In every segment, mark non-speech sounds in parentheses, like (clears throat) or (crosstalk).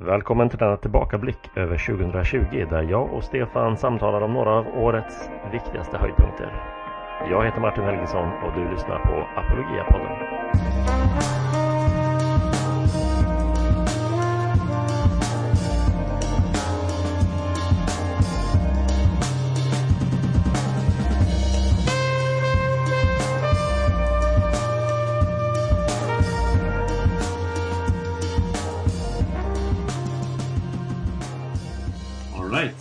Välkommen till denna tillbakablick över 2020 där jag och Stefan samtalar om några av årets viktigaste höjdpunkter. Jag heter Martin Helgesson och du lyssnar på Apologia-podden.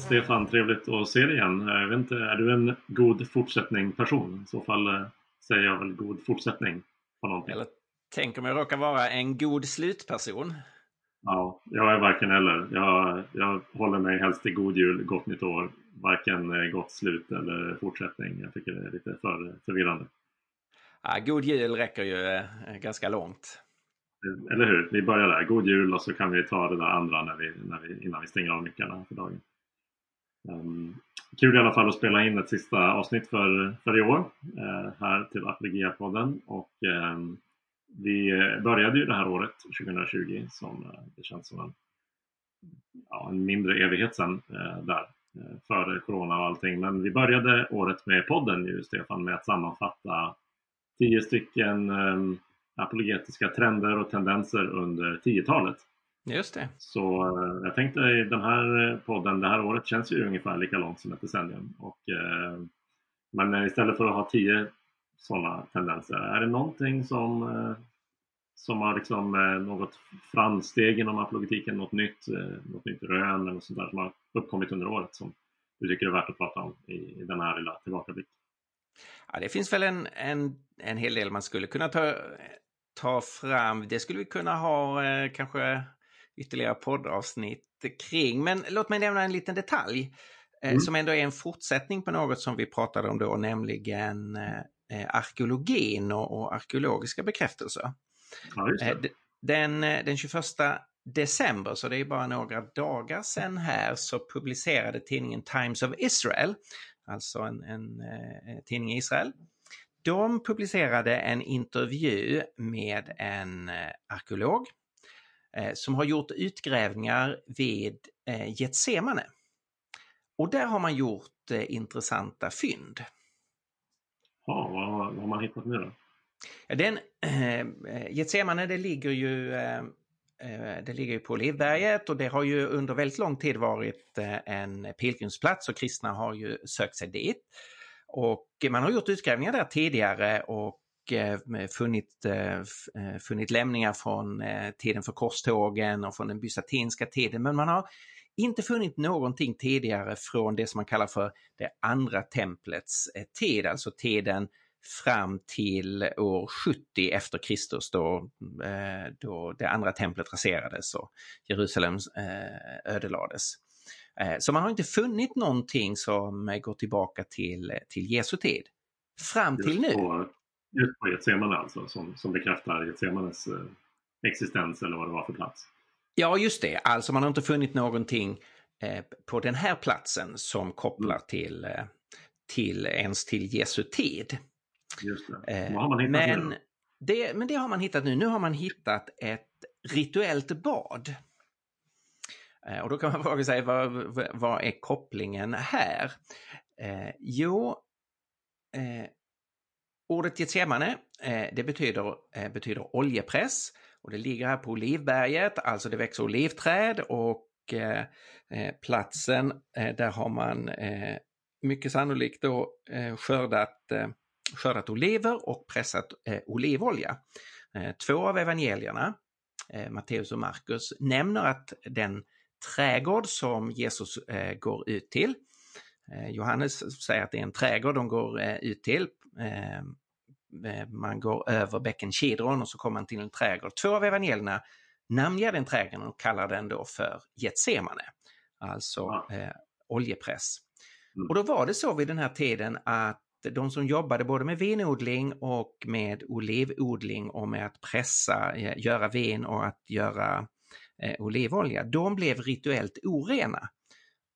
Stefan, trevligt att se dig igen. Jag vet inte, är du en god fortsättning-person? I så fall eh, säger jag väl god fortsättning på någonting. Eller tänk om jag råkar vara en god slutperson. Ja, jag är varken eller. Jag, jag håller mig helst till god jul, gott nytt år. Varken eh, gott slut eller fortsättning. Jag tycker det är lite för förvirrande. Ja, god jul räcker ju eh, ganska långt. Eller hur? Vi börjar där. God jul och så kan vi ta det där andra när vi, när vi, innan vi stänger av mickarna för dagen. Um, kul i alla fall att spela in ett sista avsnitt för, för i år uh, här till Apologia-podden. Och um, vi började ju det här året 2020 som uh, det känns som en, ja, en mindre evighet sedan uh, eh, där före corona och allting. Men vi började året med podden ju Stefan med att sammanfatta tio stycken um, apologetiska trender och tendenser under 10-talet. Just det. Så eh, jag tänkte i den här podden, det här året känns ju ungefär lika långt som ett decennium. Och, eh, men istället för att ha tio sådana tendenser, är det någonting som, eh, som har liksom eh, något framsteg inom apologetiken, något nytt, eh, något nytt rön eller något sånt där som har uppkommit under året som du tycker är värt att prata om i, i den här lilla tillbakablick? Ja, det finns väl en, en, en hel del man skulle kunna ta, ta fram. Det skulle vi kunna ha eh, kanske ytterligare poddavsnitt kring. Men låt mig nämna en liten detalj eh, mm. som ändå är en fortsättning på något som vi pratade om då, nämligen eh, arkeologin och, och arkeologiska bekräftelser. Ja, eh, den, den 21 december, så det är bara några dagar sedan här, så publicerade tidningen Times of Israel, alltså en, en, en tidning i Israel, de publicerade en intervju med en arkeolog som har gjort utgrävningar vid Getsemane. Och där har man gjort intressanta fynd. Ja, vad, vad har man hittat nu då? Den, äh, Getsemane det ligger ju det ligger ju på Olivberget och det har ju under väldigt lång tid varit en pilgrimsplats och kristna har ju sökt sig dit. Och man har gjort utgrävningar där tidigare och funnit, funnit lämningar från tiden för korstågen och från den bysantinska tiden men man har inte funnit någonting tidigare från det som man kallar för det andra templets tid, alltså tiden fram till år 70 efter Kristus då, då det andra templet raserades och Jerusalem ödelades. Så man har inte funnit någonting som går tillbaka till, till Jesu tid. Fram till nu. Just på Getsemane alltså, som, som bekräftar Getsemanes existens eller vad det var för plats. Ja, just det. Alltså man har inte funnit någonting eh, på den här platsen som kopplar mm. till, eh, till ens till Jesu tid. Just det. Eh, vad har man hittat men, nu det, men det har man hittat nu. Nu har man hittat ett rituellt bad. Eh, och då kan man (laughs) fråga sig vad, vad är kopplingen här? Eh, jo, eh, ordet Getsemane eh, det betyder, eh, betyder oljepress och det ligger här på Olivberget, alltså det växer olivträd och eh, platsen där har man mycket sannolikt då skördat, skördat oliver och pressat olivolja. Två av evangelierna, Matteus och Markus, nämner att den trädgård som Jesus går ut till. Johannes säger att det är en trädgård de går ut till. Eh, eh, man går över bäcken Kidron och så kommer man till en trädgård. Två av evangelierna namnger den trädgården och kallar den då för Getsemane, alltså ja. Eh, oljepress. Mm. Och då var det så vid den här tiden att de som jobbade både med vinodling och med olivodling och med att pressa, göra vin och att göra eh, olivolja, de blev rituellt orena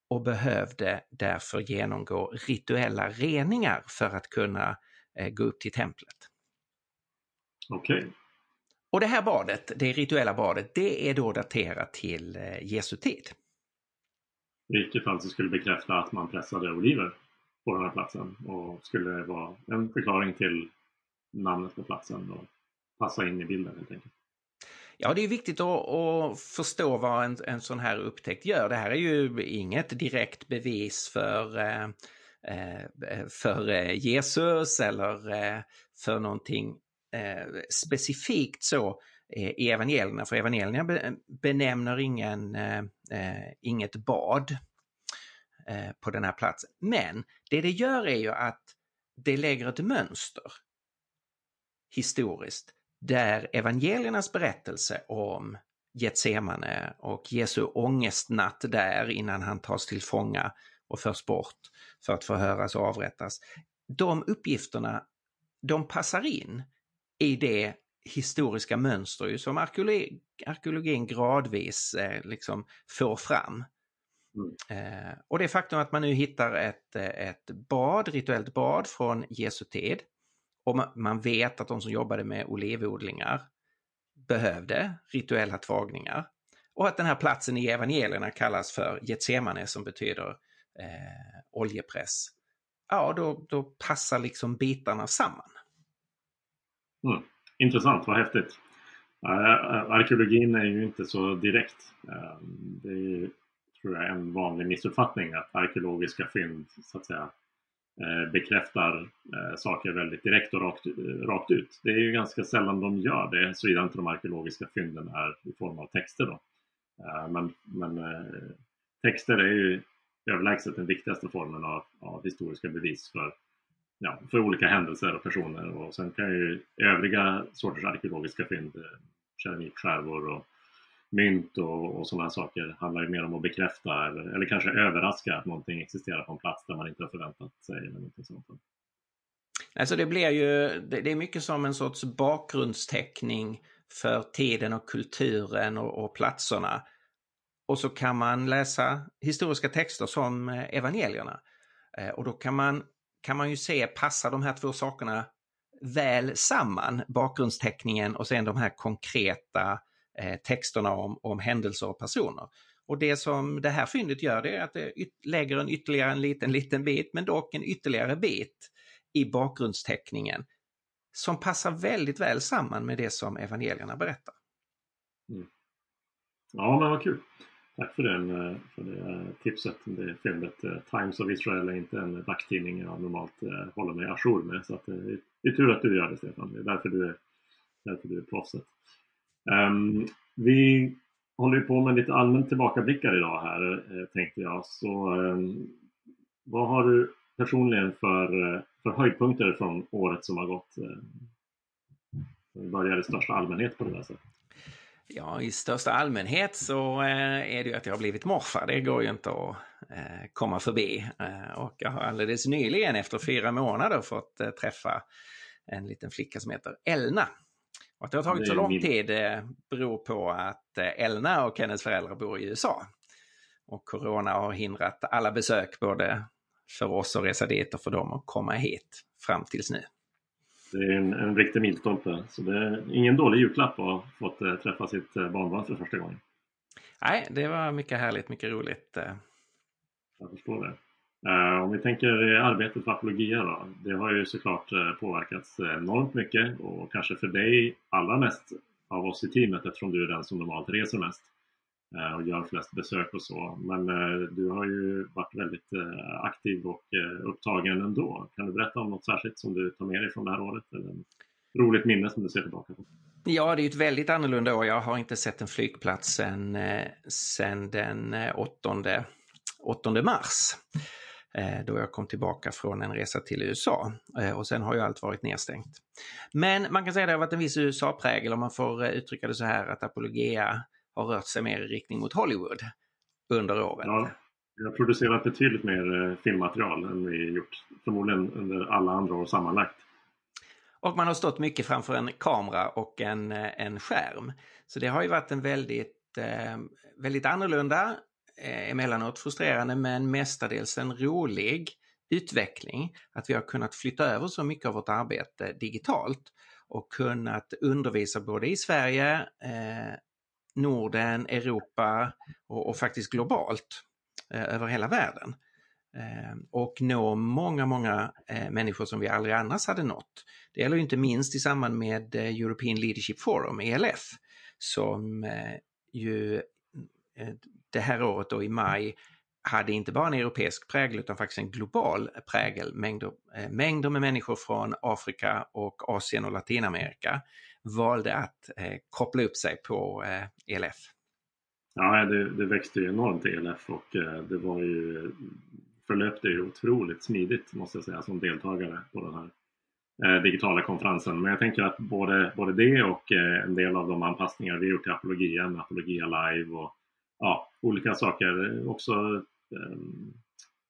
och behövde därför genomgå rituella reningar för att kunna eh, gå upp till templet. Okej. Okay. Och det här badet, det rituella badet, det är då daterat till eh, Jesu tid. Vilket alltså skulle bekräfta att man pressade oliver på den här platsen och skulle vara en förklaring till namnet på platsen och passa in i bilden helt enkelt. Ja, det är viktigt att, att förstå vad en, en, sån här upptäckt gör. Det här är ju inget direkt bevis för, eh, eh Eh, eh, för eh, Jesus eller för någonting specifikt så i evangelierna, för evangelierna benämner ingen, inget bad på den här platsen. Men det det gör är ju att det lägger ett mönster historiskt där evangeliernas berättelse om Getsemane och Jesu ångestnatt där innan han tas till fånga och förs bort för att förhöras och avrättas. De uppgifterna, de passar in i det historiska mönster som arkeologi, arkeologin gradvis eh, liksom får fram. Mm. Eh, och det faktum att man nu hittar ett, ett bad, rituellt bad från Jesu tid och man vet att de som jobbade med olivodlingar behövde rituella tvagningar. Och att den här platsen i evangelierna kallas för Getsemane som betyder eh, oljepress. Ja, då, då passar liksom bitarna samman. Mm. Intressant, vad häftigt. Uh, arkeologin är ju inte så direkt. Uh, det är tror jag en vanlig missuppfattning att arkeologiska fynd så att säga Eh, bekräftar eh, saker väldigt direkt och rakt, rakt ut. Det är ju ganska sällan de gör det, såvida inte de arkeologiska fynden är i form av texter. Då. Eh, men, men eh, texter är ju överlägset den viktigaste formen av, av historiska bevis för, ja, för olika händelser och personer. Och sen kan ju övriga sorters arkeologiska fynd, eh, keramikskärvor och mynt och, och sådana saker handlar ju mer om att bekräfta eller, eller kanske överraska att någonting existerar på en plats där man inte har förväntat sig. Eller någonting sånt. Alltså det blir ju, det är mycket som en sorts bakgrundsteckning för tiden och kulturen och, och platserna. Och så kan man läsa historiska texter som eh, evangelierna. Eh, och då kan man, kan man ju se, passar de här två sakerna väl samman, bakgrundsteckningen och sen de här konkreta eh, texterna om, om händelser och personer. Och det som det här fyndet gör det är att det lägger en ytterligare en liten, liten bit, men dock en ytterligare bit i bakgrundsteckningen som passar väldigt väl samman med det som evangelierna berättar. Mm. Ja, men vad kul! Tack för, den, eh, för det eh, tipset, det fyndet. Eh, Times of Israel är inte en dagstidning jag normalt eh, håller mig ajour med. Så att det är tur att du gör det Stefan. Det är därför du är, därför du är proffset. Um, vi håller ju på med lite allmänt tillbakablickar idag här tänkte jag. Så um, vad har du personligen för, för höjdpunkter från året som har gått? Vi börjar i största allmänhet på det där sättet. Ja, i största allmänhet så eh, är det ju att jag har blivit morfar. Det går ju inte att komma förbi. Och jag har alldeles nyligen efter fyra månader fått träffa en liten flicka som heter Elna och att det har tagit så lång tid eh, beror på att eh, Elna och hennes föräldrar bor i USA. Och Corona har hindrat alla besök både för oss att resa dit och för dem att komma hit fram tills nu. Det är en, en riktig milstolpe. Så det är ingen dålig julklapp att ha fått äh, träffa sitt äh, barnbarn för första gången. Nej, det var mycket härligt, mycket roligt. Jag förstår det. Om vi tänker arbetet för Apologia då. Det har ju såklart påverkats enormt mycket och kanske för dig allra mest av oss i teamet eftersom du är den som normalt reser mest Eh, och gör flest besök och så. Men eh, du har ju varit väldigt eh, aktiv och upptagen ändå. Kan du berätta om något särskilt som du tar med dig från det här året? Eller ett roligt minne som du ser tillbaka på? Ja, det är ett väldigt annorlunda år. Jag har inte sett en flygplats sen, sen den 8, 8 mars. Då jag kom tillbaka från en resa till USA. Och sen har ju allt varit nedstängt. Men man kan säga att det har varit en viss USA-prägel om man får uttrycka det så här att Apologia har rört sig mer i riktning mot Hollywood under året. Ja, vi har producerat betydligt mer filmmaterial än vi gjort förmodligen under alla andra år sammanlagt. Och man har stått mycket framför en kamera och en, en skärm. Så det har ju varit en väldigt, väldigt annorlunda Eh, emellanåt frustrerande men mestadels en rolig utveckling. Att vi har kunnat flytta över så mycket av vårt arbete digitalt. och kunnat undervisa både i Sverige, eh, Norden, Europa och, och faktiskt globalt eh, över hela världen. Eh, och nå många, många eh, människor som vi aldrig annars hade nått. Det gäller inte minst i samband med eh, European Leadership Forum, ELF, som eh, ju eh, det här året då i maj hade inte bara en europeisk prägel utan faktiskt en global prägel. Mängder, eh, mängder med människor från Afrika och Asien och Latinamerika valde att eh, koppla upp sig på eh, ELF. Ja, det, det växte ju enormt i ELF och eh, det var ju förlöpte ju otroligt smidigt måste jag säga som deltagare på den här eh, digitala konferensen. Men jag tänker att både, både det och eh, en del av de anpassningar vi gjort till Apologia med Apologia Live och ja, olika saker. Eh, också eh,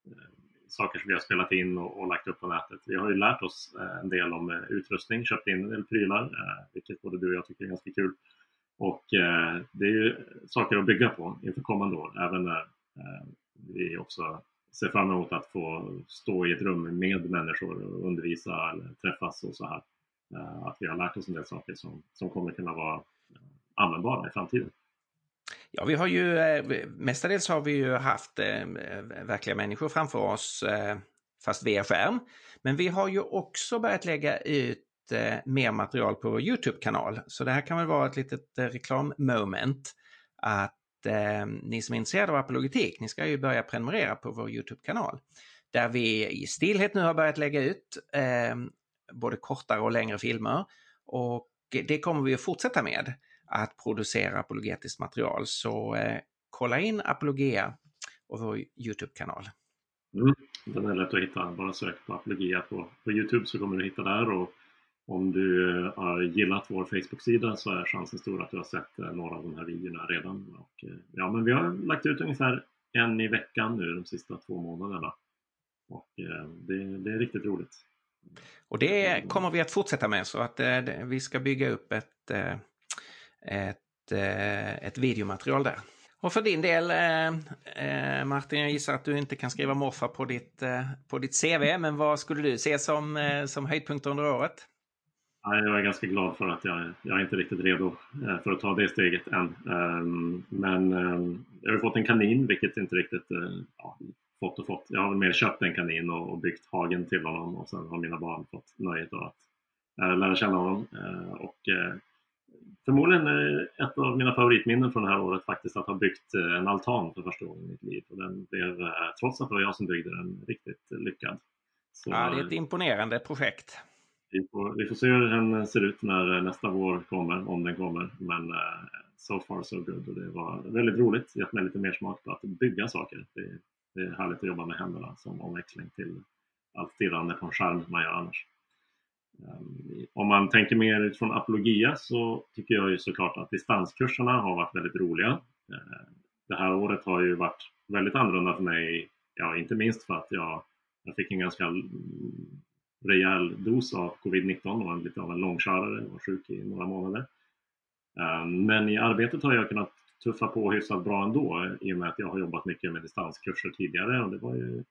eh saker som vi har spelat in och, och, lagt upp på nätet. Vi har ju lärt oss eh, en del om eh, utrustning, köpt in en del prylar, eh, vilket både du och jag tycker är ganska kul. Och det är ju saker att bygga på inför kommande år, även när vi också ser fram emot att få stå i ett rum med människor och undervisa eller träffas och så här. Att vi har lärt oss en del saker som, som kommer kunna vara användbara i framtiden. Ja, vi har ju eh, mestadels har vi ju haft eh, verkliga människor framför oss, eh, fast via skärm. Men vi har ju också börjat lägga ut mer material på vår Youtube-kanal. Så det här kan väl vara ett litet reklammoment att ni som är intresserade av apologetik, ni ska ju börja prenumerera på vår Youtube-kanal. Där vi i stillhet nu har börjat lägga ut både kortare och längre filmer. Och det kommer vi att fortsätta med att producera apologetiskt material. Så eh, kolla in Apologia och vår Youtube-kanal. Mm, den är lätt att hitta. Bara sök på Apologia på, på Youtube så kommer du hitta där. Och om du eh, har gillat vår Facebook-sida så är chansen stor att du har sett eh, några av de här videorna redan. Och, eh, ja, men vi har lagt ut ungefär en i veckan nu de sista två månaderna. Och det, det är riktigt roligt. Och det kommer vi att fortsätta med så att vi ska bygga upp ett ett, eh, ett videomaterial där. Och för din del, eh, eh, Martin, jag gissar att du inte kan skriva morfar på ditt, eh, på ditt CV, men vad skulle du se som, eh, som höjdpunkter under året? Jag är ganska glad för att jag, jag är inte riktigt redo eh, för att ta det steget än. Ehm, men ehm, jag har fått en kanin, vilket inte riktigt ja, fått och fått. Jag har mer köpt en kanin och byggt hagen till honom och sen har mina barn fått nöjet av att lära känna honom. Och förmodligen ett av mina favoritminnen från det här året faktiskt att ha byggt eh, en altan för första gången i mitt liv. Och den blev, eh, trots att det var jag som byggde den, riktigt lyckad. Så, ja, det är ett imponerande projekt. Vi får, vi får se hur den ser ut när nästa vår kommer, om den kommer. Men so far so good. Och det var väldigt roligt, gett mig lite mer smak på att bygga saker. Det, det är härligt att jobba med händerna som omväxling till allt stirrande på en skärm man gör annars. Ehm, om man tänker mer utifrån apologia så tycker jag ju såklart att distanskurserna har varit väldigt roliga. Ehm, det här året har ju varit väldigt annorlunda för mig, ja inte minst för att jag, jag fick en ganska rejäl dos av covid-19 och en, lite av en långkörare, var sjuk i några månader. Ehm, men i arbetet har jag kunnat tuffa på hyfsat bra ändå i och med att jag har jobbat mycket med distanskurser tidigare och det var ju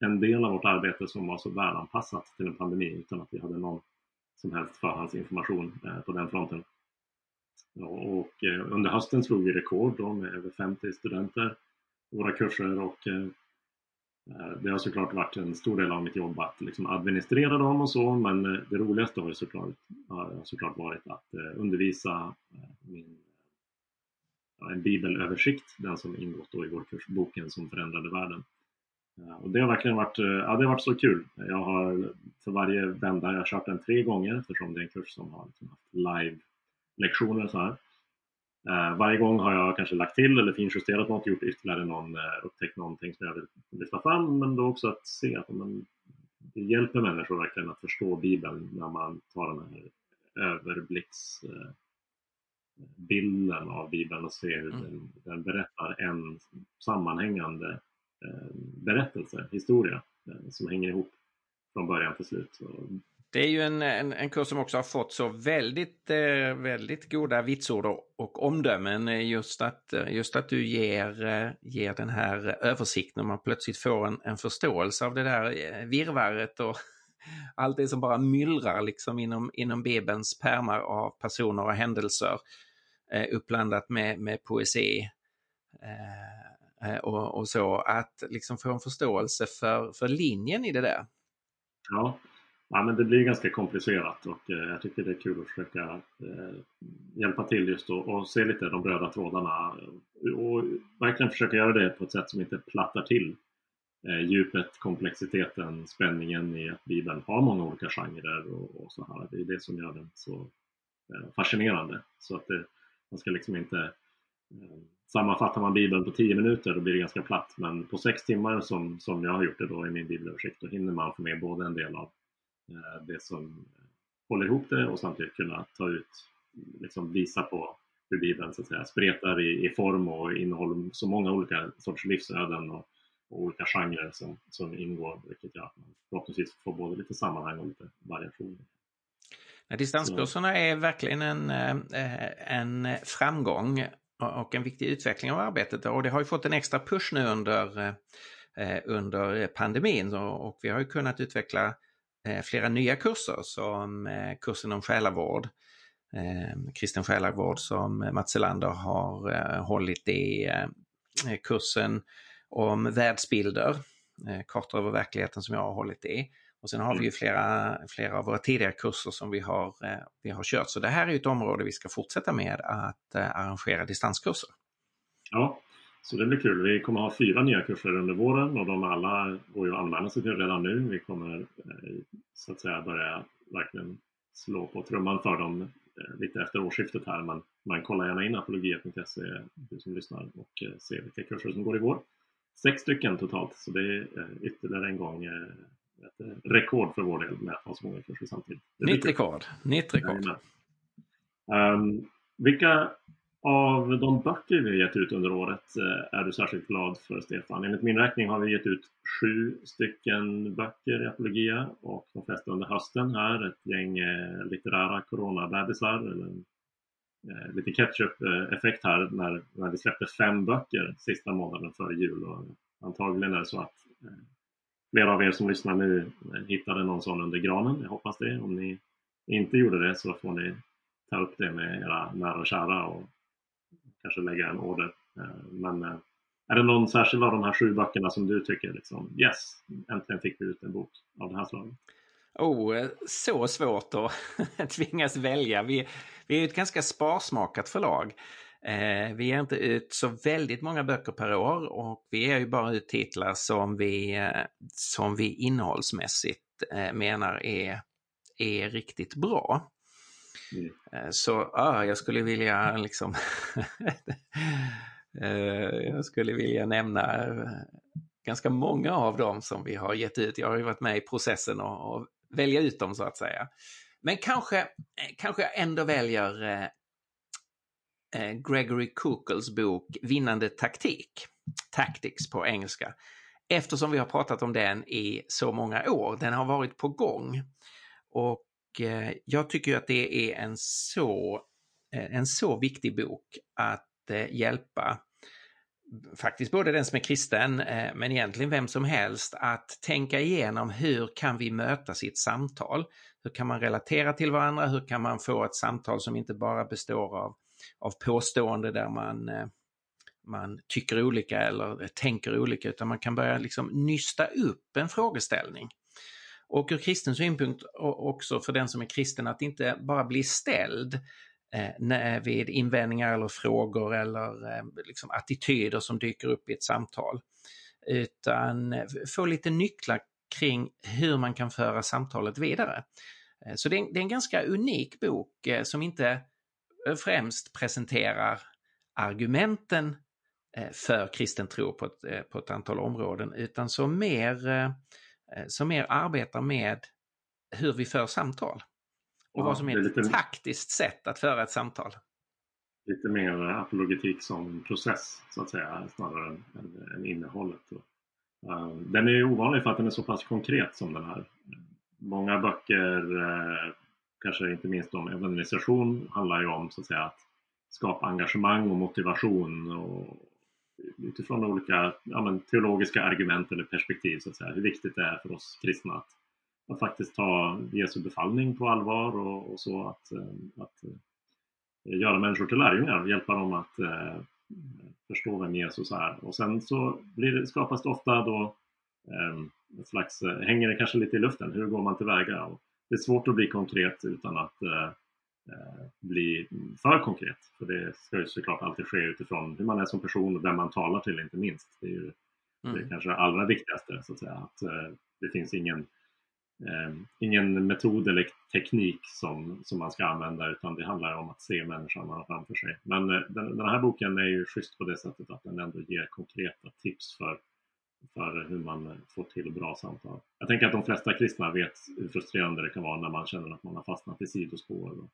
en del av vårt arbete som var så välanpassat till en pandemi utan att vi hade någon som helst förhandsinformation information eh, på den fronten. Och eh, under hösten slog vi rekord då med över 50 studenter på våra kurser och eh, det har såklart varit en stor del av mitt jobb att liksom administrera dem och så men det roligaste har såklart, har såklart varit att undervisa min, en bibelöversikt, den som ingått då i vår kurs Boken som förändrade världen. Och det har verkligen varit, ja, det har varit så kul. Jag har för varje vända, jag har kört den tre gånger eftersom det är en kurs som har liksom haft live-lektioner så här. Uh, varje gång har jag kanske lagt till eller finjusterat något, gjort ytterligare någon, upptäckt någonting som jag vill lyfta fram, men då också att se att men, det hjälper människor verkligen att förstå Bibeln när man tar den här överblicksbilden av Bibeln och ser hur mm. den, den berättar en sammanhängande Eh, Eh, berättelse, historia eh, som hänger ihop från början till slut. Det är ju en, en, en, kurs som också har fått så väldigt, eh, väldigt goda vitsord och omdömen. Just att, just att du ger, ger den här översikten och man plötsligt får en, en förståelse av det där virvaret och (laughs) allt det som bara myllrar liksom inom, inom Bibelns pärmar av personer och händelser eh, uppblandat med, med poesi. Eh, Eh, och, och, så, att liksom få en förståelse för, för linjen i det där. Ja, ja men det blir ganska komplicerat och eh, jag tycker det är kul att försöka eh, hjälpa till just och, och se lite de röda trådarna och verkligen försöka göra det på ett sätt som inte plattar till eh, djupet, komplexiteten, spänningen i att Bibeln har många olika genrer och, och så här. Det är det som gör den så eh, fascinerande. Så att det, man ska liksom inte eh, Sammanfattar man Bibeln på 10 minuter då blir det ganska platt men på 6 timmar som, som jag har gjort det då i min bibelöversikt då hinner man få med både en del av eh, det som håller ihop det och samtidigt kunna ta ut, liksom visa på hur Bibeln så att säga, spretar i, i form och innehåll så många olika sorts livsöden och, och olika genrer som, som ingår vilket gör att man förhoppningsvis får både lite sammanhang och lite variation. Distanskurserna är verkligen en, eh, en framgång och en viktig utveckling av arbetet. Och det har ju fått en extra push nu under, eh, under pandemin. Och vi har ju kunnat utveckla eh, flera nya kurser som eh, kursen om själavård, kristen själavård som Mats Elander har hållit i kursen om världsbilder, kartor över verkligheten som jag har hållit i och sen har vi ju flera, flera av våra tidigare kurser som vi har, eh, vi har kört. Så det här är ett område vi ska fortsätta med att eh, arrangera distanskurser. Ja, så det blir kul. Vi kommer ha fyra nya kurser under våren och de alla går ju att anmäla sig till redan nu. Vi kommer eh, så att säga börja verkligen slå på trumman för dem lite efter årsskiftet här. Men man kollar gärna in apologia.se, du som lyssnar, och ser vilka kurser som går i vår. Sex stycken totalt, så det är ytterligare en gång ett eh, rekord för vår del med att ha så många kurser samtidigt. Nytt rekord. Nytt rekord. Um, vilka av de böcker vi har gett ut under året uh, är du särskilt glad för Stefan? Enligt min räkning har vi gett ut sju stycken böcker i apologia och de flesta under hösten här. Ett gäng uh, litterära coronabebisar eller uh, lite ketchup-effekt här när, när vi släppte fem böcker sista månaden före jul. Och antagligen är det så att flera av er som lyssnar nu eh, hittade någon sån under granen. Jag hoppas det. Om ni inte gjorde det så får ni ta upp det med era nära och kära och kanske lägga en order. Eh, men eh, är det någon särskild av de här sju böckerna som du tycker liksom yes, äntligen fick vi ut en bok av det här slaget? Oh, så svårt att (laughs) tvingas välja. Vi, vi är ett ganska sparsmakat förlag. Eh, vi ger inte ut så väldigt många böcker per år och vi ger ju bara ut titlar som vi, eh, som vi innehållsmässigt eh, menar är, är riktigt bra. Mm. Så ja, jag skulle vilja liksom (laughs) Jag skulle vilja nämna ganska många av dem som vi har gett ut. Jag har ju varit med i processen och, och välja ut dem så att säga. Men kanske, kanske jag ändå väljer Eh, Gregory Kukels bok Vinnande taktik, Tactics på engelska, eftersom vi har pratat om den i så många år. Den har varit på gång och eh, jag tycker att det är en så, eh, en så viktig bok att hjälpa faktiskt både den som är kristen, men egentligen vem som helst, att tänka igenom hur kan vi möta sitt samtal? Hur kan man relatera till varandra? Hur kan man få ett samtal som inte bara består av av påstående där man, eh, man tycker olika eller tänker olika utan man kan börja liksom nysta upp en frågeställning. Och ur kristen synpunkt också för den som är kristen att inte bara bli ställd eh, vid invändningar eller frågor eller eh, liksom attityder som dyker upp i ett samtal. Utan få lite nycklar kring hur man kan föra samtalet vidare. Eh, så det är, en, det är en ganska unik bok eh, som inte främst presenterar argumenten eh, för kristen tro på ett, eh, på ett antal områden utan som mer, eh, som mer arbetar med hur vi för samtal. Och ja, vad som är, är ett lite, taktiskt sätt att föra ett samtal. Lite mer apologetik som process så att säga snarare än, än, än innehållet. Den är ovanlig för att den är så pass konkret som den här. Många böcker kanske inte minst om evangelisation handlar ju om så att säga att skapa engagemang och motivation och utifrån olika ja, men, teologiska argument eller perspektiv så att säga hur viktigt det är för oss kristna att att faktiskt ta Jesu befallning på allvar och, och så att, eh, att eh, göra människor till lärjungar, och hjälpa dem att eh, förstå vem Jesus är. Och sen så blir det, skapas det ofta då eh, ett slags, eh, hänger det kanske lite i luften, hur går man tillväga? Och det är svårt att bli konkret utan att eh, bli för konkret. För det ska ju såklart alltid ske utifrån hur man är som person och vem man talar till inte minst. Det är ju mm. det kanske allra viktigaste så att säga. Att eh, det finns ingen, eh, ingen metod eller teknik som, som man ska använda utan det handlar om att se människan man har framför sig. Men eh, den, den här boken är ju schysst på det sättet att den ändå ger konkreta tips för för hur man får till bra samtal. Jag tänker att de flesta kristna vet hur frustrerande det kan vara när man känner att man har fastnat i sidospår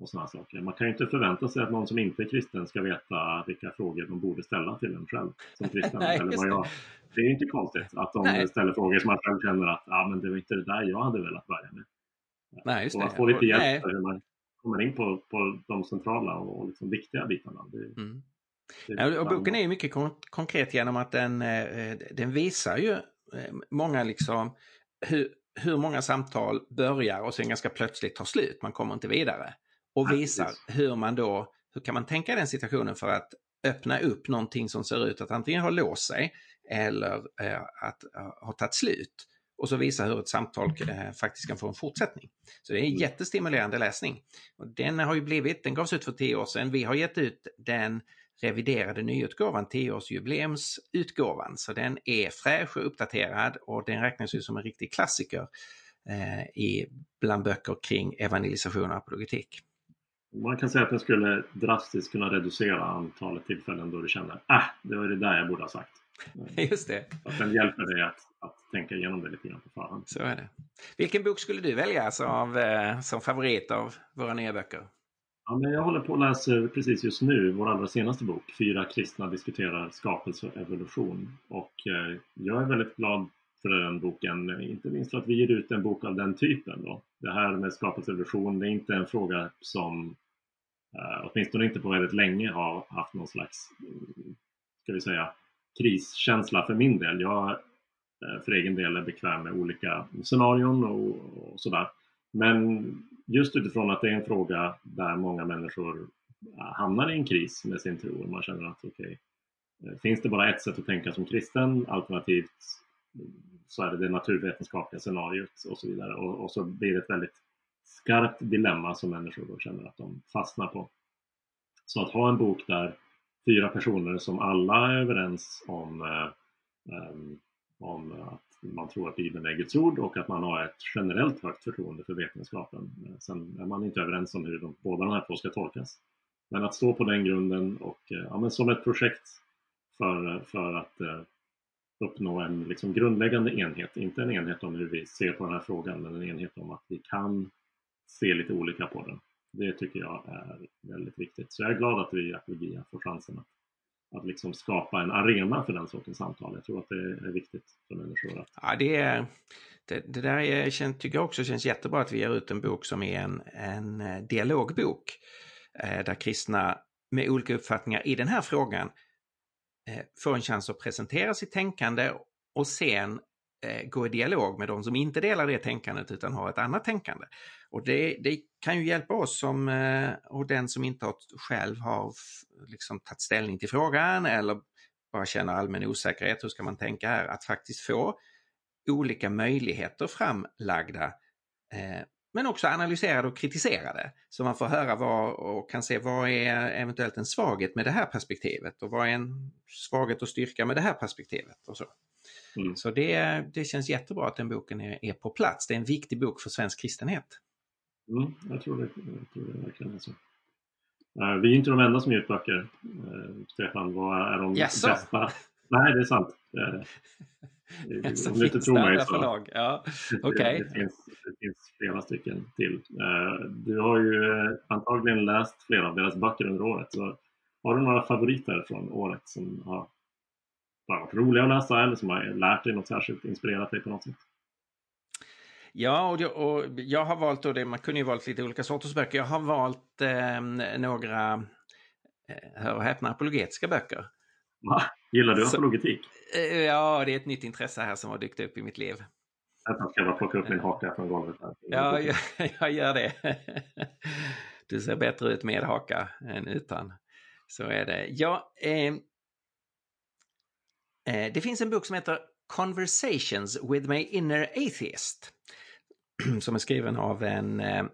och sådana saker. Man kan ju inte förvänta sig att någon som inte är kristen ska veta vilka frågor de borde ställa till en själv som kristen. (laughs) Nej, eller vad jag, det är inte konstigt att de Nej. ställer frågor som man själv känner att ah, men det var inte det där jag hade velat börja med. Nej, just och att få lite hjälp för hur man kommer in på, på de centrala och liksom viktiga bitarna. Det, mm. Ja, boken är ju mycket konkret genom att den, eh, den visar ju eh, många liksom hur, hur många samtal börjar och sen ganska plötsligt tar slut. Man kommer inte vidare och visar hur man då, hur kan man tänka den situationen för att öppna upp någonting som ser ut att antingen ha låst sig eller eh, att ha tagit slut. Och så visa hur ett samtal eh, faktiskt kan få en fortsättning. Så det är en mm. jättestimulerande läsning. Och den har ju blivit, den gavs ut för tio år sedan. Vi har gett ut den reviderade nyutgåvan, 10-årsjubileumsutgåvan. Så den är fräsch och uppdaterad och den räknas ju som en riktig klassiker eh, i, bland böcker kring evangelisation och apologetik. Man kan säga att den skulle drastiskt kunna reducera antalet tillfällen då du känner äh, det var det där jag borde ha sagt. (laughs) Just det. Att den hjälper dig att, att tänka igenom det lite grann på förhand. Så är det. Vilken bok skulle du välja alltså av, eh, som favorit av våra nya böcker? Ja, men jag håller på att läsa precis just nu vår allra senaste bok, Fyra kristna diskuterar skapelse och evolution. Och eh, jag är väldigt glad för den boken, inte minst för att vi ger ut en bok av den typen. Då. Det här med skapelse och evolution, det är inte en fråga som eh, åtminstone inte på väldigt länge har haft någon slags, mm, ska vi säga, kriskänsla för min del. Jag eh, för egen del är bekväm med olika scenarion och, och sådär. Men just utifrån att det är en fråga där många människor hamnar i en kris med sin tro. och Man känner att okej, okay, finns det bara ett sätt att tänka som kristen alternativt så är det det naturvetenskapliga scenariot och så vidare. Och, och så blir det ett väldigt skarpt dilemma som människor då känner att de fastnar på. Så att ha en bok där fyra personer som alla är överens om, eh, eh om att man tror att Bibeln är Guds ord och att man har ett generellt högt förtroende för vetenskapen. Eh, sen är man inte överens om hur de, båda de här två ska tolkas. Men att stå på den grunden och eh, ja, men som ett projekt för, eh, för att eh, uppnå en liksom grundläggande enhet, inte en enhet om hur vi ser på den här frågan, men en enhet om att vi kan se lite olika på den. Det tycker jag är väldigt viktigt. Så jag är glad att vi i Apologia får chansen att att liksom skapa en arena för den sortens samtal. Jag tror att det är viktigt för människor. Att... Ja, det, är, det, det där är, tycker jag också känns jättebra att vi ger ut en bok som är en, en eh, dialogbok eh, där kristna med olika uppfattningar i den här frågan eh, får en chans att presentera sitt tänkande och sen Eh, gå i dialog med de som inte delar det tänkandet utan har ett annat tänkande. Och det, det kan ju hjälpa oss som, eh, och den som inte har, själv har liksom tagit ställning till frågan eller bara känner allmän osäkerhet, hur ska man tänka här, att faktiskt få olika möjligheter framlagda eh, men också analyserade och kritiserade. Så man får höra vad och kan se vad är eventuellt en svaghet med det här perspektivet och vad är en svaghet och styrka med det här perspektivet. och så. Mm. Så det, det känns jättebra att den boken är, är, på plats. Det är en viktig bok för svensk kristenhet. Mm, jag, tror det, jag tror det verkligen är så. Uh, vi är inte de enda som ger ut böcker. Uh, Stefan, vad är de yes, bästa? Nej, det är sant. Uh, (laughs) om du inte tror mig så. Förlag. Ja. Okay. (laughs) det, det, finns, det finns flera stycken till. Du har ju antagligen läst flera av deras böcker under året. Så har du några favoriter från året som har varit roliga att läsa eller som har lärt dig något särskilt, inspirerat dig på något sätt? Ja, och jag, och jag har valt, och det, man kunde ju valt lite olika sorters böcker, jag har valt eh, några, eh, hör och häpna, apologetiska böcker. Va? Gillar du apologetik? Eh, ja, det är ett nytt intresse här som har dykt upp i mitt liv. Jag ska bara plocka upp min haka från golvet. Här. Ja, jag, (laughs) jag gör det. Du ser bättre ut med haka än utan. Så är det. Ja, eh, Eh, det finns en bok som heter Conversations with my inner atheist. (clears throat) Som är skriven av en, eh,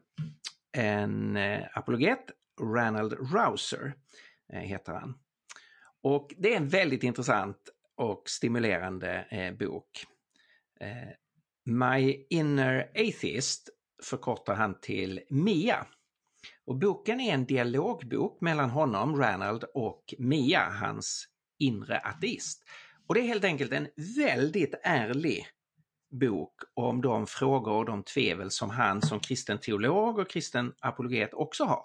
en eh, apologet, Ranald Rouser heter han. Och det är en väldigt intressant och stimulerande bok. My Inner Atheist förkortar han till MIA. Och boken är en dialogbok mellan honom, Ranald, och Mia, hans inre ateist. Och det är helt enkelt en väldigt ärlig bok om de frågor och de tvivel som han som kristen teolog och kristen apologet också har.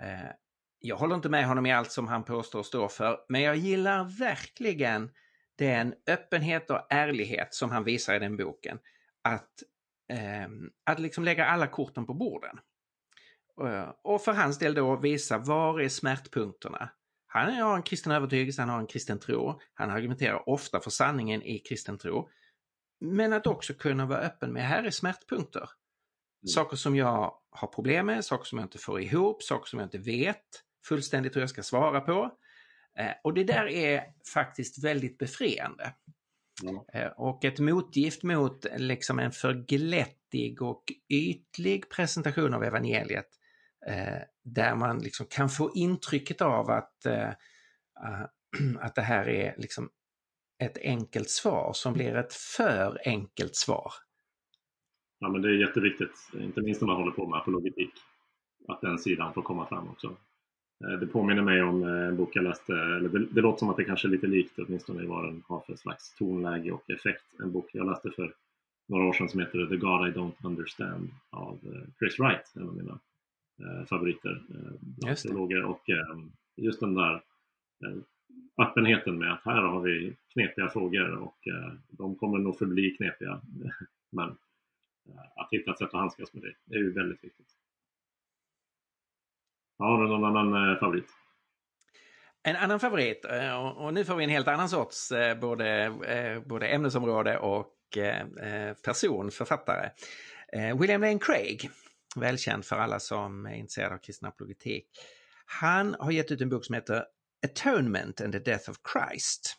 Eh, jag håller inte med honom i allt som han påstår står för, men jag gillar verkligen den öppenhet och ärlighet som han visar i den boken. Att, eh, att liksom lägga alla korten på borden. Eh, och för hans del då visa var är smärtpunkterna? Han har en kristen övertygelse, han har en kristen tro, han argumenterar ofta för sanningen i kristen tro. Men att också kunna vara öppen med, här är smärtpunkter. Mm. Saker som jag har problem med, saker som jag inte får ihop, saker som jag inte vet fullständigt hur jag ska svara på. Eh, och det där är faktiskt väldigt befriande. Mm. Och ett motgift mot liksom en för glättig och ytlig presentation av evangeliet Eh, där man liksom kan få intrycket av att, eh, ah, (clears throat) att det här är liksom ett enkelt svar som blir ett för enkelt svar. Ja men det är jätteviktigt, inte minst när man håller på med apologetik, att den sidan får komma fram också. Eh, det påminner mig om en bok jag läste, eller det, det låter som att det kanske är lite likt åtminstone vad den har för slags tonläge och effekt. En bok jag läste för några år sedan som heter The God I Don't Understand av Chris Wright, en av mina favoriter bland teologer. Och just den där öppenheten med att här har vi knepiga frågor och de kommer nog förbli knepiga. (laughs) Men att hitta ett sätt att handskas med det, det är ju väldigt viktigt. Har du någon annan eh, favorit? En annan favorit, eh, och nu får vi en helt annan sorts eh, både, både ämnesområde och person, författare. William Lane Craig, välkänd för alla som är intresserade av kristen apologetik. Han har gett ut en bok som heter Atonement and the Death of Christ.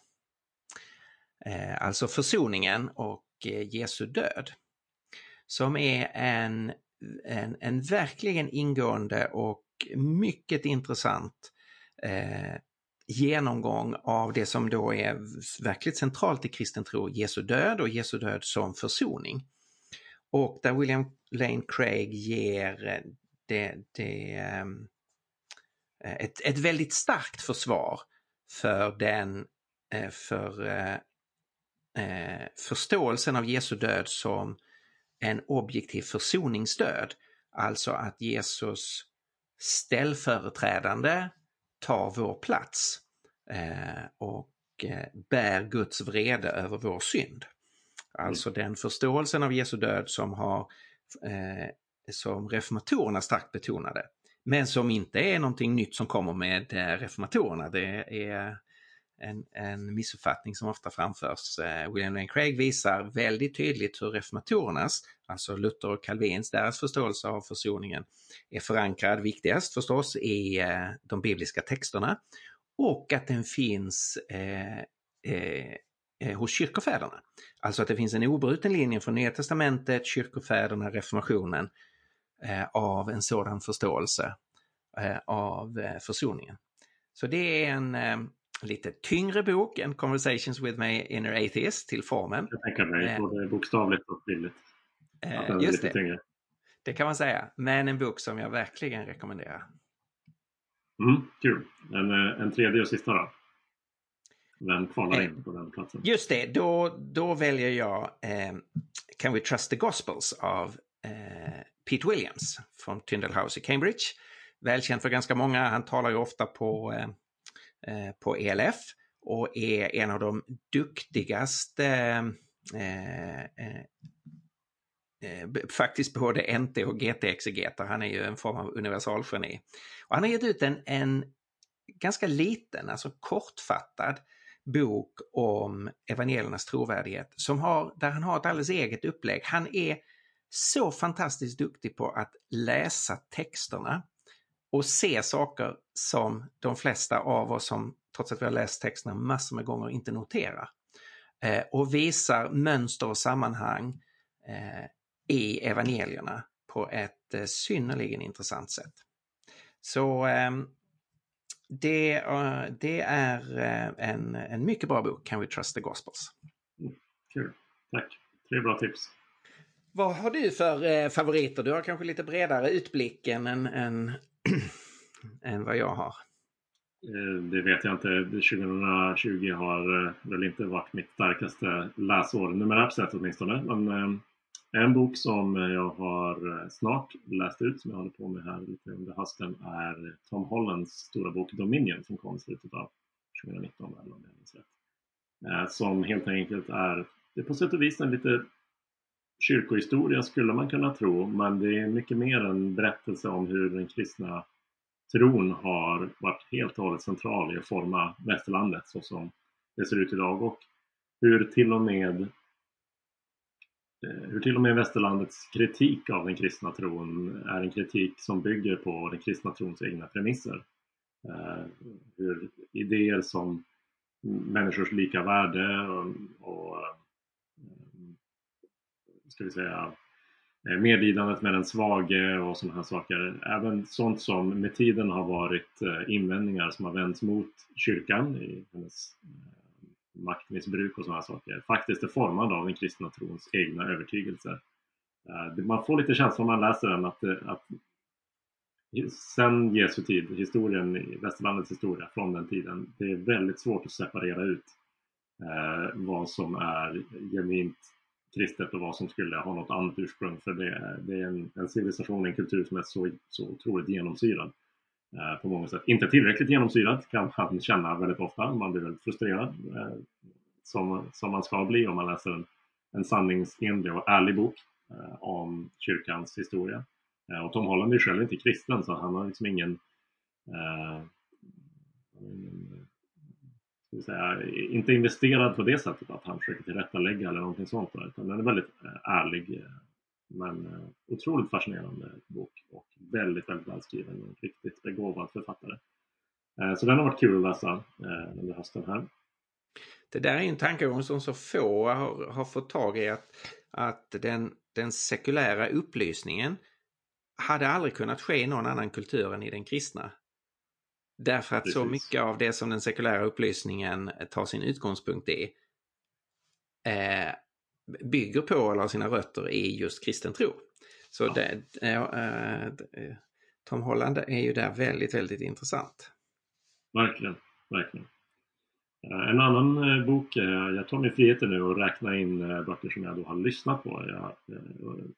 Eh, alltså försoningen och eh, Jesu död. Som är en, en, en verkligen ingående och mycket intressant eh, genomgång av det som då är verkligt centralt i kristen tro, Jesu död och Jesu död som försoning. Och där William Lane Craig ger eh, det, det, ehm, ett, ett väldigt starkt försvar för den eh, för eh, förståelsen av Jesu död som en objektiv försoningsdöd. Alltså att Jesus ställföreträdande tar vår plats eh, och eh, bär Guds vrede över vår synd. Alltså mm. den förståelsen av Jesu död som har eh, som reformatorerna starkt betonade. Men som inte är någonting nytt som kommer med eh, reformatorerna. Det är en, en missuppfattning som ofta framförs. Eh, William Lane Craig visar väldigt tydligt hur reformatorernas, alltså Luther och Calvins, deras förståelse av försoningen är förankrad, viktigast förstås, i eh, de bibliska texterna och att den finns eh, eh, hos kyrkofäderna. Alltså att det finns en obruten linje från Nya Testamentet, kyrkofäderna, reformationen eh, av en sådan förståelse av försoningen. Så det är en, lite tyngre bok än Conversations with my inner atheist till formen. Jag tänker mig, eh, både bokstavligt och bildligt. Eh, just det. Tyngre. Det kan man säga, men en bok som jag verkligen rekommenderar. Mm, kul. En, eh, en tredje och sista då? Vem kvalar eh, in på den platsen? Just det, då, då väljer jag eh, Can We Trust the Gospels av eh, Pete Williams från Tyndall House i Cambridge. Välkänd för ganska många, han talar ju ofta på eh, på ELF och är en av de duktigaste faktiskt både NT och GT-exegeter. Han är ju en form av universalgeni. Och han har gett ut en, en ganska liten, alltså kortfattad bok om evangeliernas trovärdighet som har, där han har ett alldeles eget upplägg. Han är så fantastiskt duktig på att läsa texterna och se saker som de flesta av oss som, trots att vi har läst texterna massor med gånger, inte noterar. Eh, och visar mönster och sammanhang eh, i evangelierna på ett eh, synnerligen intressant sätt. Så ehm, det, uh, det är uh, en, en mycket bra bok, Can We Trust the Gospels? Mm, kul, tack. Tre bra tips. Vad har du för uh, favoriter? Du har kanske lite bredare utblick än, än, (clears throat) än vad jag har. Det vet jag inte. 2020 har väl inte varit mitt starkaste läsår numerärt sett åtminstone. Men en bok som jag har eh, snart läst ut, som jag håller på med här lite under hösten, är Tom Hollands stora bok Dominion som kom i slutet av 2019, eller om jag minns rätt. Eh, som helt enkelt är, det är på sätt och vis en lite kyrkohistoria skulle man kunna tro, men det är mycket mer en berättelse om hur den kristna tron har varit helt och hållet central i att forma västerlandet så som det ser ut idag och hur till och med Eh, hur till och med västerlandets kritik av den kristna tron är en kritik som bygger på den kristna trons egna premisser. Eh, hur idéer som människors lika värde och, och eh, ska vi säga medlidandet med den svage och sådana här saker. Även sånt som med tiden har varit invändningar som har vänts mot kyrkan i hennes maktmissbruk och sådana saker faktiskt är formad av den kristna trons egna övertygelser. Eh, man får lite känsla om man läser den att, eh, att sen Jesu tid, historien västerlandets historia från den tiden, det är väldigt svårt att separera ut eh, vad som är genuint kristet och vad som skulle ha något annat ursprung. För det är, det är en, en civilisation, en kultur som är så, så otroligt genomsyrad Eh, Eh, på många sätt. Inte tillräckligt genomsyrat, kan man känna väldigt ofta. Man blir väldigt frustrerad eh, som, som man ska bli om man läser en, en sanningsenlig och ärlig bok eh, om kyrkans historia. Eh, och Tom Holland är själv inte kristen så han har liksom ingen, eh, säga, inte investerad på det sättet att han försöker tillrättalägga eller någonting sånt. Utan den är väldigt eh, ärlig men otroligt fascinerande bok och väldigt, väldigt välskriven och riktigt begåvad författare. Eh, så den har varit kul att läsa eh, under hösten här. Det där är en tankegång som så få har, har fått tag i att, att den, den sekulära upplysningen hade aldrig kunnat ske i någon annan kultur än i den kristna. Därför att Precis. så mycket av det som den sekulära upplysningen tar sin utgångspunkt i eh, bygger på eller har sina rötter i just kristen tro. Så det, äh, Tom Holland är ju där väldigt, väldigt intressant. Verkligen, verkligen. En annan bok, jag tar mig friheten nu att räkna in böcker som jag då har lyssnat på. Jag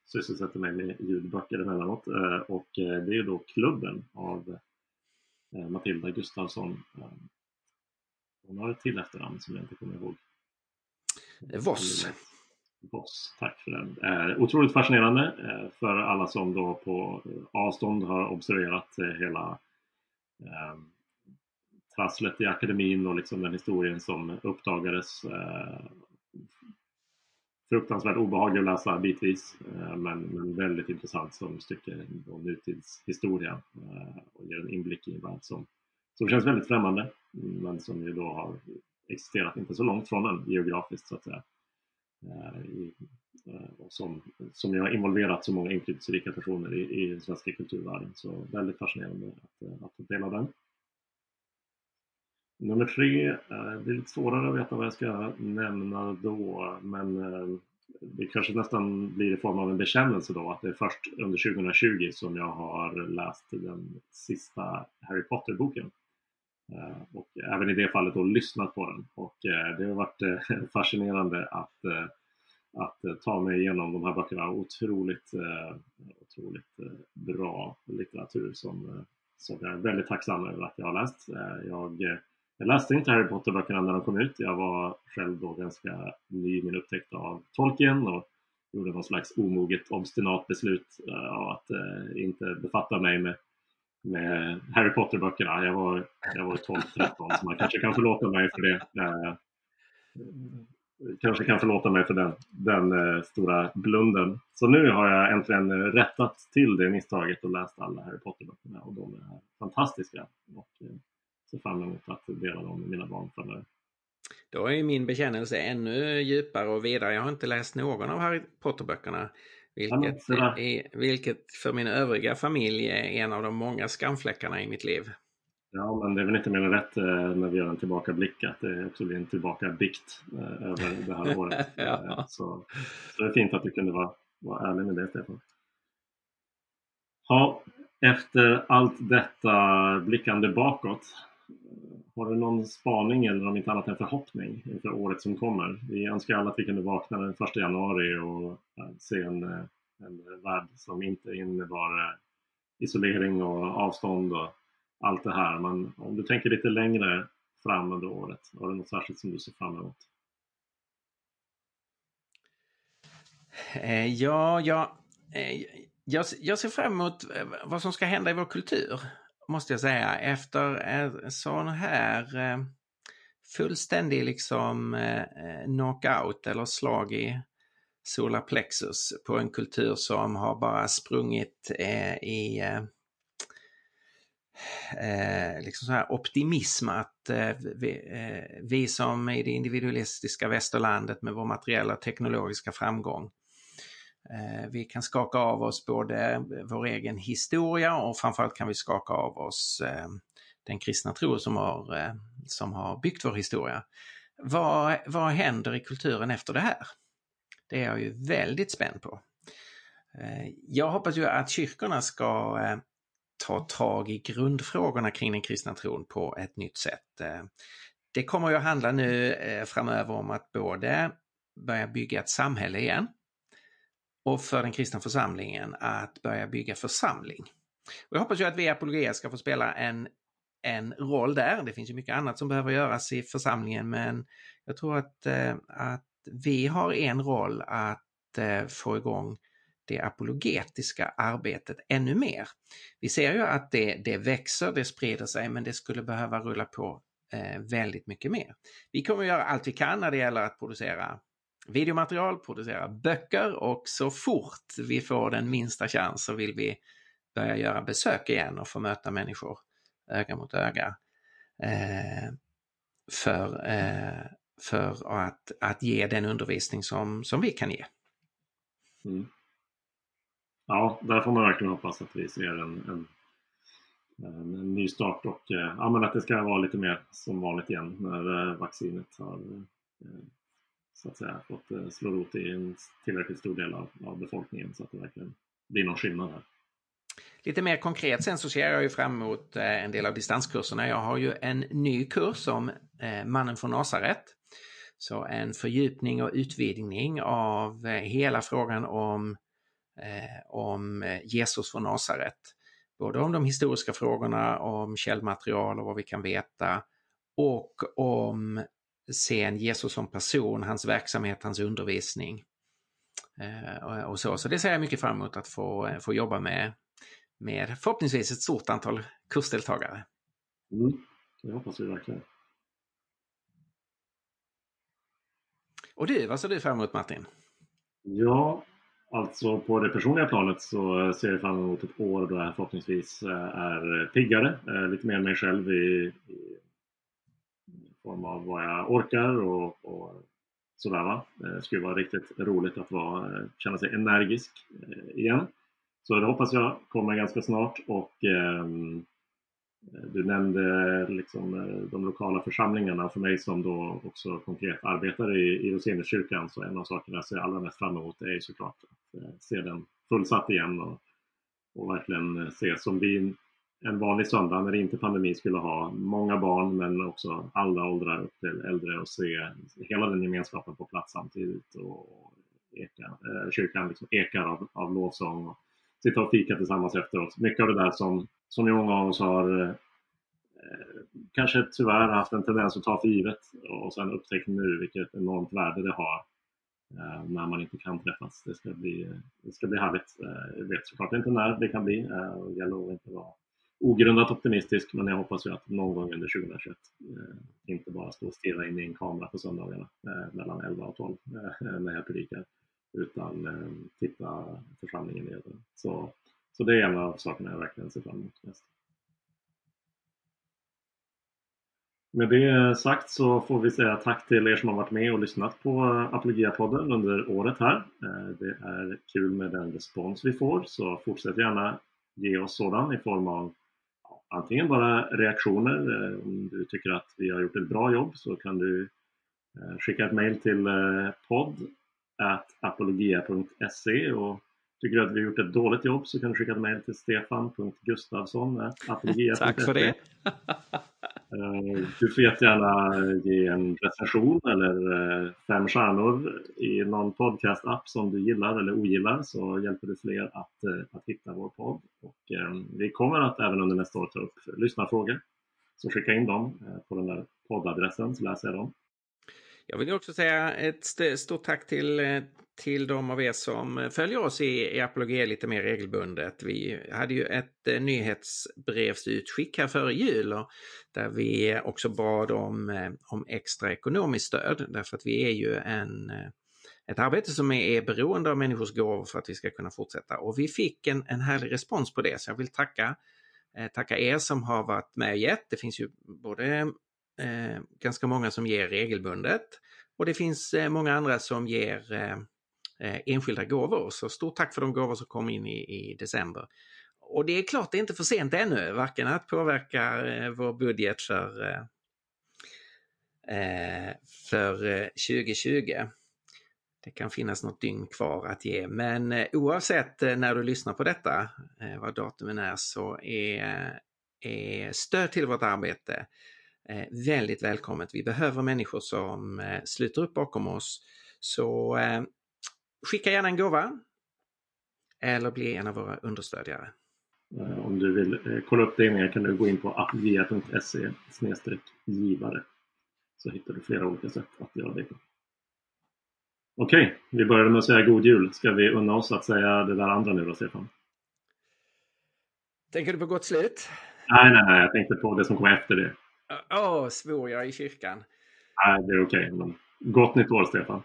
sysselsätter mig med ljudböcker emellanåt och det är då Klubben av Matilda Gustafsson. Hon har ett till efternamn som jag inte kommer ihåg. Voss. Voss. Tack för den. Eh, otroligt fascinerande eh, för alla som då på eh, avstånd har observerat eh, hela eh, trasslet i akademin och liksom den historien som uppdagades. Eh, fruktansvärt obehaglig att läsa bitvis eh, men, men väldigt intressant som stycke då nutidshistoria eh, och ger en inblick i en värld som, som känns väldigt främmande men som ju då har existerat inte så långt från den geografiskt så att säga. Eh, i, eh, som, som har involverat så många inflytelserika personer i, i den svenska kulturvärlden. Så väldigt fascinerande att, eh, att ta del av den. Nummer tre, eh, det är lite svårare att veta vad jag ska nämna då, men det kanske nästan blir i form av en bekännelse då, att det är först under 2020 som jag har läst den sista Harry Potter-boken. Eh, och även i det fallet då lyssnat på den. Och eh, det har varit eh, (laughs) fascinerande att, att ta mig igenom de här böckerna. Otroligt, otroligt bra litteratur som, som jag är väldigt tacksam över att jag har läst. Jag, jag läste inte Harry Potter-böckerna när de kom ut. Jag var själv då ganska ny i min upptäckt av Tolkien och gjorde någon slags omoget obstinat beslut av att inte befatta mig med med Harry Potter-böckerna. Jag var, jag var 12-13 så man kanske kan förlåta mig för det. Eh, kanske kan förlåta mig för den, den eh, stora blunden. Så nu har jag äntligen rättat till det misstaget och läst alla Harry Potter-böckerna och de är fantastiska. Och eh, ser fram emot att dela dem med mina barn framöver. Då är min bekännelse ännu djupare och vidare. Jag har inte läst någon av Harry Potter-böckerna. Vilket, är, vilket för min övriga familj är en av de många skamfläckarna i mitt liv. Ja, men det är väl inte mer än rätt eh, när vi gör en tillbakablick att det också blir en tillbakabikt eh, över det här (laughs) året. ja. Eh, så, så det är fint att du kunde vara, vara ärlig med det, Stefan. Ja, efter allt detta blickande bakåt har du någon spaning eller om inte annat en förhoppning inför året som kommer? Vi önskar alla att vi kunde vakna den 1 januari och eh, se en, eh, en värld som inte innebar eh, isolering och avstånd och allt det här. Men om du tänker lite längre fram under året, har du något särskilt som du ser fram emot? Ja, ja jag, jag ser fram emot vad som ska hända i vår kultur måste jag säga, efter en sån här eh, fullständig liksom eh, knockout eller slag i solarplexus på en kultur som har bara sprungit eh, i eh, liksom så här optimism att vi, vi som i det individualistiska västerlandet med vår materiella teknologiska framgång Eh, vi kan skaka av oss både vår egen historia och framförallt kan vi skaka av oss eh, den kristna tro som har, eh, som har byggt vår historia. Vad, vad händer i kulturen efter det här? Det är jag ju väldigt spänd på. Jag hoppas ju att kyrkorna ska ta tag i grundfrågorna kring den kristna tron på ett nytt sätt. Det kommer ju att handla nu framöver om att både börja bygga ett samhälle igen, och för den kristna församlingen att börja bygga församling. Och jag hoppas ju att vi i Apologia ska få spela en, en roll där. Det finns ju mycket annat som behöver göras i församlingen men jag tror att, eh, att vi har en roll att eh, få igång det apologetiska arbetet ännu mer. Vi ser ju att det, det växer, det sprider sig, men det skulle behöva rulla på eh, väldigt mycket mer. Vi kommer att göra allt vi kan när det gäller att producera videomaterial, producera böcker och så fort vi får den minsta chans så vill vi börja göra besök igen och få möta människor öga mot öga. Eh, för eh, för att, att ge den undervisning som, som vi kan ge. Mm. Ja, där får man verkligen hoppas att vi ser en, en, en ny start och eh, ja, men att det ska vara lite mer som vanligt igen när eh, vaccinet har eh, så att säga fått eh, slå rot i en tillräckligt stor del av, av befolkningen så att det verkligen blir någon skillnad här. Lite mer konkret sen så ser jag ju fram emot eh, en del av distanskurserna. Jag har ju en ny kurs om eh, Mannen från Nasaret. Så en fördjupning och utvidgning av hela frågan om, om Jesus från Nasaret. Både om de historiska frågorna, om källmaterial och vad vi kan veta och om sen Jesus som person, hans verksamhet, hans undervisning. Eh, och så. så det ser jag mycket fram emot att få, få jobba med, med förhoppningsvis ett stort antal kursdeltagare. Mm, det hoppas vi verkligen. Och du, vad ser du fram emot Martin? Ja, alltså på det personliga planet så ser jag fram emot ett år då jag förhoppningsvis eh, är piggare, eh, lite mer mig själv i, i form av vad jag orkar och, och sådär. Va? Eh, det skulle vara riktigt roligt att vara, eh, känna sig energisk eh, igen. Så det hoppas jag kommer ganska snart och eh, du nämnde liksom de lokala församlingarna. För mig som då också konkret arbetar i, i Roseniuskyrkan så en av sakerna jag ser allra mest fram emot är såklart att eh, se den fullsatt igen och, och verkligen se som vi en vanlig söndag när det inte pandemi skulle ha många barn men också alla åldrar upp till äldre och se hela den gemenskapen på plats samtidigt och eka, eh, kyrkan liksom ekar av, av lovsång och sitta och fika tillsammans efteråt. Mycket av det där som, som många av oss har eh, kanske tyvärr haft en tendens att ta för givet och sen upptäckt nu vilket enormt värde det har eh, när man inte kan träffas. Det ska bli, eh, det ska bli härligt. Eh, jag vet såklart inte när det kan bli. Eh, det gäller att inte vara ogrundat optimistisk men jag hoppas ju att någon gång under 2021 eh, inte bara stå och stirra in i en kamera på söndagarna eh, mellan 11 och 12 eh, när jag predikar utan eh, titta församlingen i ögonen. Så, så det är en av sakerna jag verkligen ser fram emot mest. Med det sagt så får vi säga tack till er som har varit med och lyssnat på eh, Apologia-podden under året här. Eh, det är kul med den respons vi får så fortsätt gärna ge oss sådan i form av antingen bara reaktioner. Eh, om du tycker att vi har gjort ett bra jobb så kan du eh, skicka ett mail till podd apologia.se och tycker du att vi har gjort ett dåligt jobb så kan du skicka ett mail till stefan.gustafsson.apologia.se Tack för det! (laughs) Eh, du får jättegärna eh, ge en recension eller eh, fem stjärnor i någon podcast-app som du gillar eller ogillar så hjälper du fler att, att hitta vår podd. Och vi kommer att även under nästa år ta upp lyssnarfrågor. Så skicka in dem på den där poddadressen så läser jag dem. Jag vill också säga ett stort tack till, eh, till de av er som följer oss i, i Apologia lite mer regelbundet. Vi hade ju ett eh, nyhetsbrevsutskick här före jul och där vi också bad om, eh, om extra ekonomiskt stöd därför att vi är ju en eh, ett arbete som är beroende av människors gåvor för att vi ska kunna fortsätta. Och vi fick en, en härlig respons på det så jag vill tacka, eh, tacka er som har varit med och gett. Det finns ju både eh, ganska många som ger regelbundet och det finns eh, många andra som ger eh, eh, enskilda gåvor. Så stort tack för de gåvor som kom in i, i december. Och det är klart, det är inte för sent ännu, varken att påverka eh, vår budget för, eh, eh för eh, 2020. Det kan finnas något dygn kvar att ge, men oavsett när du lyssnar på detta, vad datumen är, så är, är stöd till vårt arbete väldigt välkommet. Vi behöver människor som sluter upp bakom oss. Så Skicka gärna en gåva eller bli en av våra understödjare. Eh, om du vill eh, kolla upp det mer kan du gå in på appvia.se givare så hittar du flera olika sätt att göra det på. Okej, vi började med att säga god jul. Ska vi unna oss att säga det där andra nu då, Stefan? Tänker du på gott slut? Nej, nej, nej. Jag tänkte på det som kommer efter det. Åh, oh, svor jag i kyrkan? Nej, det är okej. Okay. Gott nytt år, Stefan!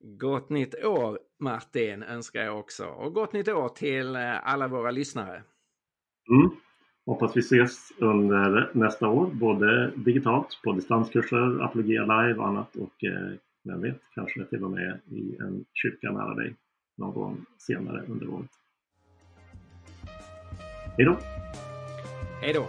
Gott nytt år Martin önskar jag också och gott nytt år till eh, alla våra lyssnare. Mm. Hoppas vi ses under nästa år, både digitalt på distanskurser, Apologia Live och annat och eh, vem vet, kanske till och med i en kyrka nära dig någon senare under året. Hej då! Hej då!